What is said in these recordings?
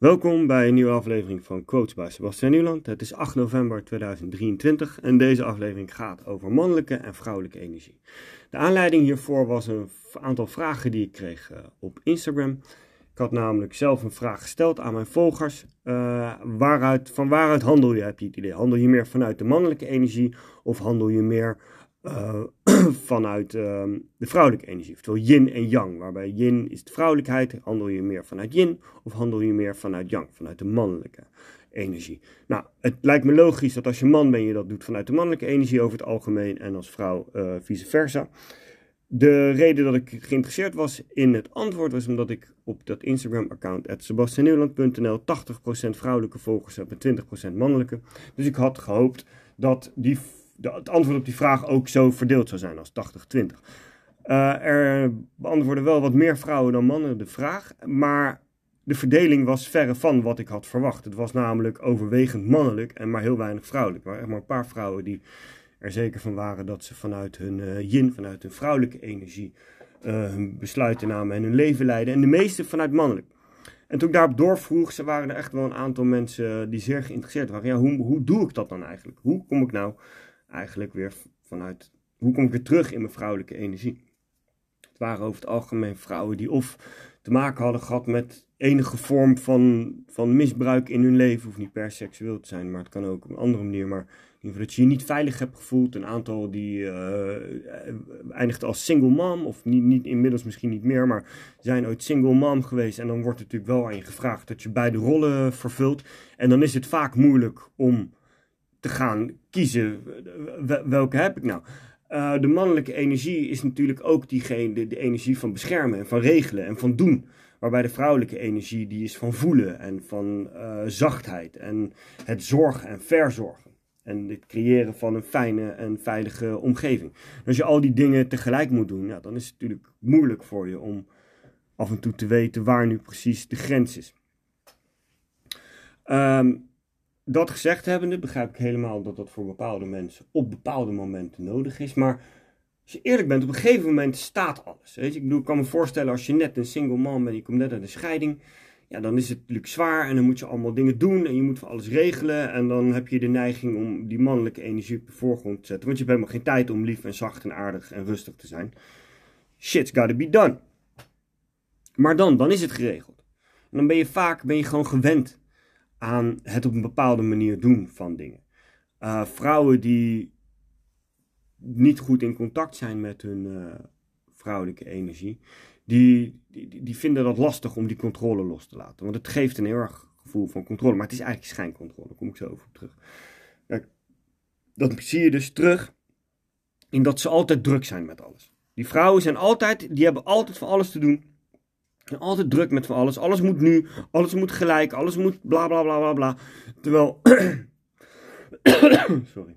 Welkom bij een nieuwe aflevering van Quotes bij Sebastian Nieuwland. Het is 8 november 2023 en deze aflevering gaat over mannelijke en vrouwelijke energie. De aanleiding hiervoor was een aantal vragen die ik kreeg uh, op Instagram. Ik had namelijk zelf een vraag gesteld aan mijn volgers. Uh, waaruit, van waaruit handel je, heb je het idee? Handel je meer vanuit de mannelijke energie of handel je meer uh, vanuit uh, de vrouwelijke energie. Oftewel yin en yang. Waarbij yin is de vrouwelijkheid. Handel je meer vanuit yin of handel je meer vanuit yang? Vanuit de mannelijke energie. Nou, het lijkt me logisch dat als je man bent, je dat doet vanuit de mannelijke energie over het algemeen. En als vrouw uh, vice versa. De reden dat ik geïnteresseerd was in het antwoord was omdat ik op dat Instagram-account sebastiannieuwland.nl 80% vrouwelijke volgers heb en 20% mannelijke. Dus ik had gehoopt dat die de, het antwoord op die vraag ook zo verdeeld zou zijn als 80-20. Uh, er beantwoorden wel wat meer vrouwen dan mannen de vraag, maar de verdeling was verre van wat ik had verwacht. Het was namelijk overwegend mannelijk en maar heel weinig vrouwelijk. Waren echt maar een paar vrouwen die er zeker van waren dat ze vanuit hun uh, yin, vanuit hun vrouwelijke energie, uh, hun besluiten namen en hun leven leiden. En de meeste vanuit mannelijk. En toen ik daarop doorvroeg, ze waren er echt wel een aantal mensen die zeer geïnteresseerd waren. Ja, hoe, hoe doe ik dat dan eigenlijk? Hoe kom ik nou eigenlijk weer vanuit, hoe kom ik weer terug in mijn vrouwelijke energie? Het waren over het algemeen vrouwen die of te maken hadden gehad met enige vorm van, van misbruik in hun leven. Hoeft niet per seksueel te zijn, maar het kan ook op een andere manier. Maar dat je je niet veilig hebt gevoeld. Een aantal die uh, eindigt als single mom, of niet, niet, inmiddels misschien niet meer, maar zijn ooit single mom geweest. En dan wordt natuurlijk wel aan je gevraagd dat je beide rollen vervult. En dan is het vaak moeilijk om te gaan kiezen. Welke heb ik nou? Uh, de mannelijke energie is natuurlijk ook diegene, de, energie van beschermen en van regelen en van doen. Waarbij de vrouwelijke energie die is van voelen en van uh, zachtheid en het zorgen en verzorgen. En het creëren van een fijne en veilige omgeving. En als je al die dingen tegelijk moet doen, ja, dan is het natuurlijk moeilijk voor je om af en toe te weten waar nu precies de grens is. Um, dat gezegd hebbende begrijp ik helemaal dat dat voor bepaalde mensen op bepaalde momenten nodig is. Maar als je eerlijk bent, op een gegeven moment staat alles. Weet je? Ik, bedoel, ik kan me voorstellen als je net een single man bent, je komt net uit een scheiding. Ja, dan is het natuurlijk zwaar en dan moet je allemaal dingen doen en je moet voor alles regelen. En dan heb je de neiging om die mannelijke energie op de voorgrond te zetten. Want je hebt helemaal geen tijd om lief en zacht en aardig en rustig te zijn. Shit's gotta be done. Maar dan, dan is het geregeld. En dan ben je vaak ben je gewoon gewend aan het op een bepaalde manier doen van dingen. Uh, vrouwen die niet goed in contact zijn met hun uh, vrouwelijke energie, die, die, die vinden dat lastig om die controle los te laten. Want het geeft een heel erg gevoel van controle, maar het is eigenlijk schijncontrole, daar kom ik zo over terug. Kijk, dat zie je dus terug in dat ze altijd druk zijn met alles. Die vrouwen zijn altijd, die hebben altijd van alles te doen. Altijd druk met van alles. Alles moet nu, alles moet gelijk, alles moet bla bla bla bla bla. Terwijl. Sorry.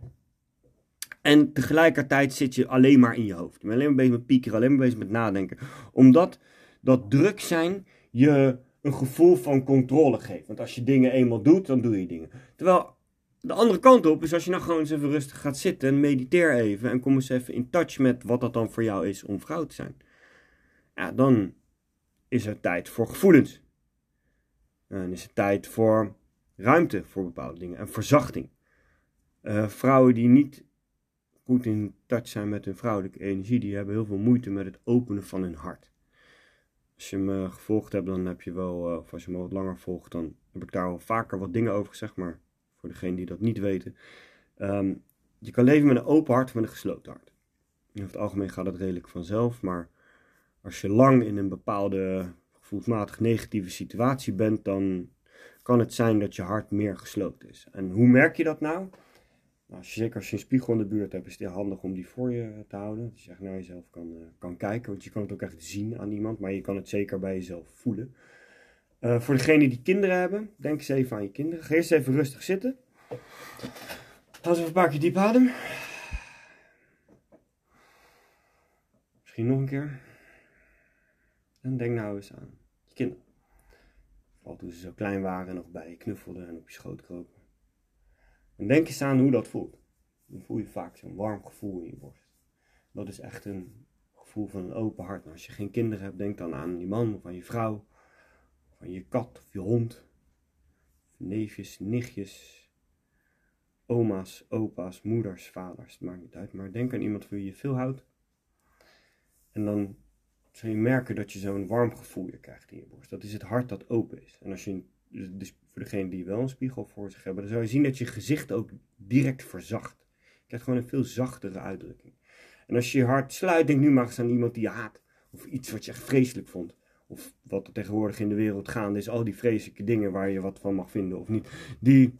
En tegelijkertijd zit je alleen maar in je hoofd. Je bent alleen maar bezig met piekeren, alleen maar bezig met nadenken. Omdat dat druk zijn je een gevoel van controle geeft. Want als je dingen eenmaal doet, dan doe je dingen. Terwijl de andere kant op is als je nou gewoon eens even rustig gaat zitten en mediteer even. En kom eens even in touch met wat dat dan voor jou is om vrouw te zijn. Ja, dan is er tijd voor gevoelens. En is er tijd voor ruimte voor bepaalde dingen en verzachting. Uh, vrouwen die niet goed in touch zijn met hun vrouwelijke energie, die hebben heel veel moeite met het openen van hun hart. Als je me gevolgd hebt, dan heb je wel, uh, of als je me wat langer volgt, dan heb ik daar al vaker wat dingen over gezegd, maar voor degenen die dat niet weten. Um, je kan leven met een open hart of met een gesloten hart. In het algemeen gaat het redelijk vanzelf, maar als je lang in een bepaalde gevoelsmatig negatieve situatie bent, dan kan het zijn dat je hart meer gesloten is. En hoe merk je dat nou? nou als je, zeker als je een spiegel in de buurt hebt, is het heel handig om die voor je te houden. Dat je echt naar jezelf kan, uh, kan kijken, want je kan het ook echt zien aan iemand, maar je kan het zeker bij jezelf voelen. Uh, voor degenen die kinderen hebben, denk eens even aan je kinderen. Ga eerst even rustig zitten. Haal even een paar keer diep adem. Misschien nog een keer. En denk nou eens aan je kinderen. Vooral toen ze zo klein waren en nog bij je knuffelden en op je schoot kropen. En denk eens aan hoe dat voelt. Dan voel je vaak zo'n warm gevoel in je borst. Dat is echt een gevoel van een open hart. als je geen kinderen hebt, denk dan aan je man of aan je vrouw. Aan je kat of je hond. neefjes, nichtjes, oma's, opa's, moeders, vaders, maakt niet uit. Maar denk aan iemand voor wie je veel houdt. En dan zul je merken dat je zo'n warm gevoel je krijgt in je borst. Dat is het hart dat open is. En als je, dus, dus voor degene die wel een spiegel voor zich hebben, dan zou je zien dat je gezicht ook direct verzacht. Je krijgt gewoon een veel zachtere uitdrukking. En als je je hart sluit, denk nu maar eens aan iemand die je haat. Of iets wat je echt vreselijk vond. Of wat er tegenwoordig in de wereld gaande is. Al die vreselijke dingen waar je wat van mag vinden of niet. Die,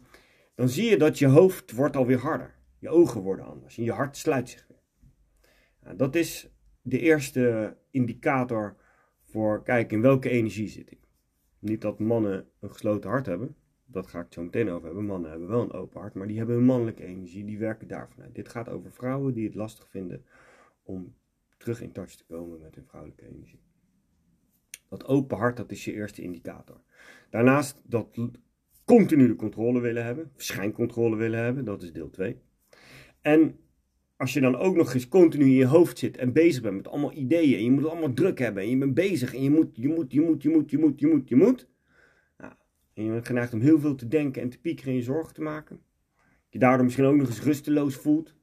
dan zie je dat je hoofd wordt alweer harder. Je ogen worden anders. En je hart sluit zich weer. Dat is de eerste indicator voor, kijk, in welke energie zit ik. Niet dat mannen een gesloten hart hebben. Dat ga ik zo meteen over hebben. Mannen hebben wel een open hart, maar die hebben een mannelijke energie. Die werken daarvan uit. Dit gaat over vrouwen die het lastig vinden om terug in touch te komen met hun vrouwelijke energie. Dat open hart, dat is je eerste indicator. Daarnaast dat continu de controle willen hebben, schijncontrole willen hebben, dat is deel 2. En als je dan ook nog eens continu in je hoofd zit en bezig bent met allemaal ideeën en je moet allemaal druk hebben en je bent bezig en je moet, je moet, je moet, je moet, je moet, je moet, je moet. Nou, en je bent geneigd om heel veel te denken en te piekeren en je zorgen te maken. Je daardoor misschien ook nog eens rusteloos voelt.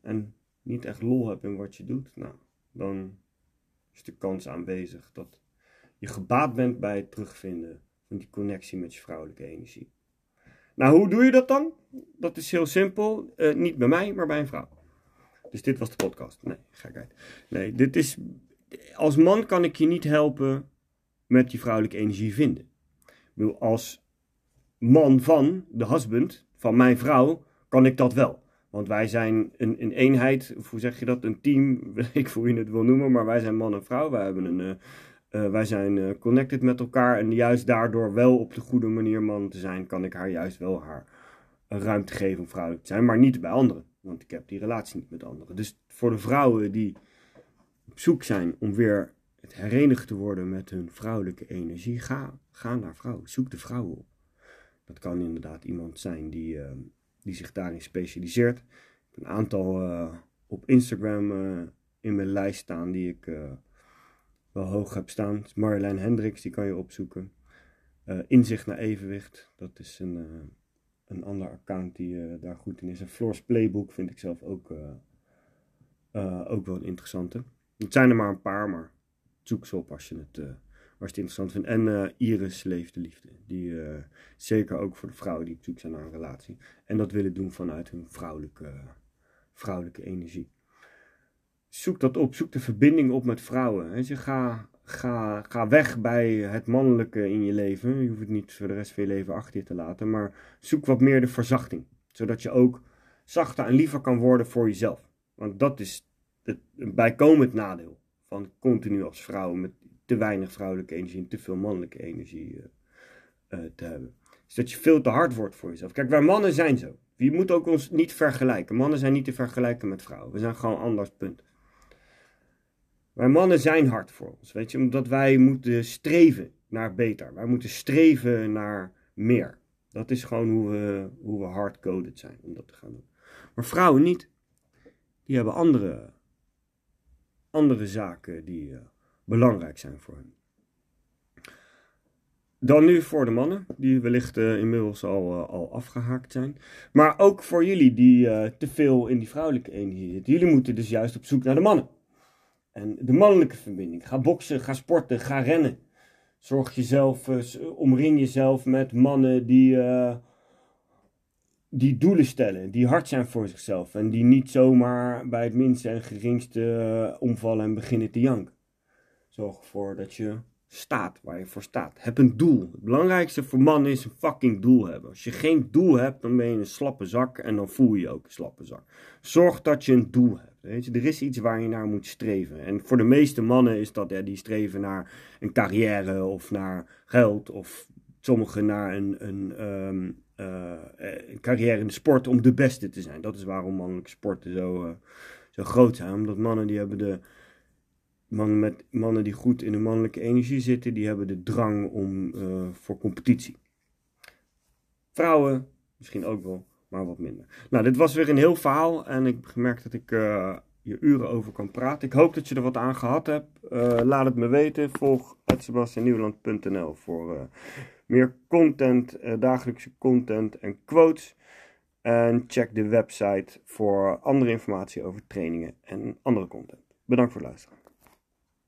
En niet echt lol hebt in wat je doet. Nou, dan is de kans aanwezig dat je gebaat bent bij het terugvinden van die connectie met je vrouwelijke energie. Nou, hoe doe je dat dan? Dat is heel simpel. Uh, niet bij mij, maar bij een vrouw. Dus dit was de podcast. Nee, gekheid. Nee, dit is. Als man kan ik je niet helpen met je vrouwelijke energie vinden. Ik als man van de husband, van mijn vrouw, kan ik dat wel. Want wij zijn een, een eenheid, of hoe zeg je dat, een team, ik hoe je het wil noemen, maar wij zijn man en vrouw. Wij hebben een, uh, wij zijn uh, connected met elkaar en juist daardoor wel op de goede manier man te zijn, kan ik haar juist wel haar ruimte geven om vrouwelijk te zijn, maar niet bij anderen. Want ik heb die relatie niet met anderen. Dus voor de vrouwen die op zoek zijn om weer het herenigd te worden met hun vrouwelijke energie, ga, ga naar vrouwen. Zoek de vrouwen op. Dat kan inderdaad iemand zijn die, die zich daarin specialiseert. Ik heb een aantal op Instagram in mijn lijst staan die ik wel hoog heb staan. Marjolein Hendricks, die kan je opzoeken. Uh, Inzicht naar evenwicht, dat is een, uh, een ander account die uh, daar goed in is. En Floor's Playbook vind ik zelf ook, ook wel een interessante. Het zijn er maar een paar, maar zoek ze op als je het, als het interessant vindt. En Iris Leeft de Liefde. Die zeker ook voor de vrouwen die op zoek zijn naar een relatie. En dat willen doen vanuit hun vrouwelijke, vrouwelijke energie zoek dat op. Zoek de verbinding op met vrouwen. Weet je, ga, ga, ga weg bij het mannelijke in je leven. Je hoeft het niet voor de rest van je leven achter je te laten. Maar zoek wat meer de verzachting. Zodat je ook zachter en liever kan worden voor jezelf. Want dat is het, bijkomend nadeel van continu als vrouw met te weinig vrouwelijke energie en te veel mannelijke energie uh, uh, te hebben. Is dat je veel te hard wordt voor jezelf. Kijk, wij mannen zijn zo. Je moet ook ons niet vergelijken. Mannen zijn niet te vergelijken met vrouwen. We zijn gewoon anders, punt. Wij mannen zijn hard voor ons, weet je, omdat wij moeten streven naar beter. Wij moeten streven naar meer. Dat is gewoon hoe we, hoe we hardcoded zijn om dat te gaan doen. Maar vrouwen niet. Die hebben andere, andere zaken die uh, belangrijk zijn voor hen. Dan nu voor de mannen, die wellicht uh, inmiddels al, uh, al afgehaakt zijn. Maar ook voor jullie die te veel in die vrouwelijke energie zitten. Jullie moeten dus juist op zoek naar de mannen. En de mannelijke verbinding. Ga boksen, ga sporten, ga rennen. Zorg jezelf, uh, omring jezelf met mannen die, uh, die doelen stellen, die hard zijn voor zichzelf en die niet zomaar bij het minste en geringste uh, omvallen en beginnen te janken. Zorg ervoor dat je staat waar je voor staat. Heb een doel. Het belangrijkste voor mannen is een fucking doel hebben. Als je geen doel hebt, dan ben je een slappe zak en dan voel je je ook een slappe zak. Zorg dat je een doel hebt. Er is iets waar je naar moet streven. En voor de meeste mannen is dat, ja, die streven naar een carrière of naar geld. Of sommigen naar een, een, um, uh, een carrière in de sport om de beste te zijn. Dat is waarom mannelijke sporten zo, uh, zo groot zijn. Omdat mannen die hebben de... Mannen, met, mannen die goed in de mannelijke energie zitten, die hebben de drang om, voor competitie. Vrouwen misschien ook wel, maar wat minder. Nou, dit was weer een heel verhaal en ik gemerkt dat ik uh, je uren over kan praten. Ik hoop dat je er wat aan gehad hebt. Uh, laat het me weten. Volg sebastiannieuwland.nl voor uh, meer content, dagelijkse content en quotes. En check de website voor andere informatie over trainingen en andere content. Bedankt voor het luisteren.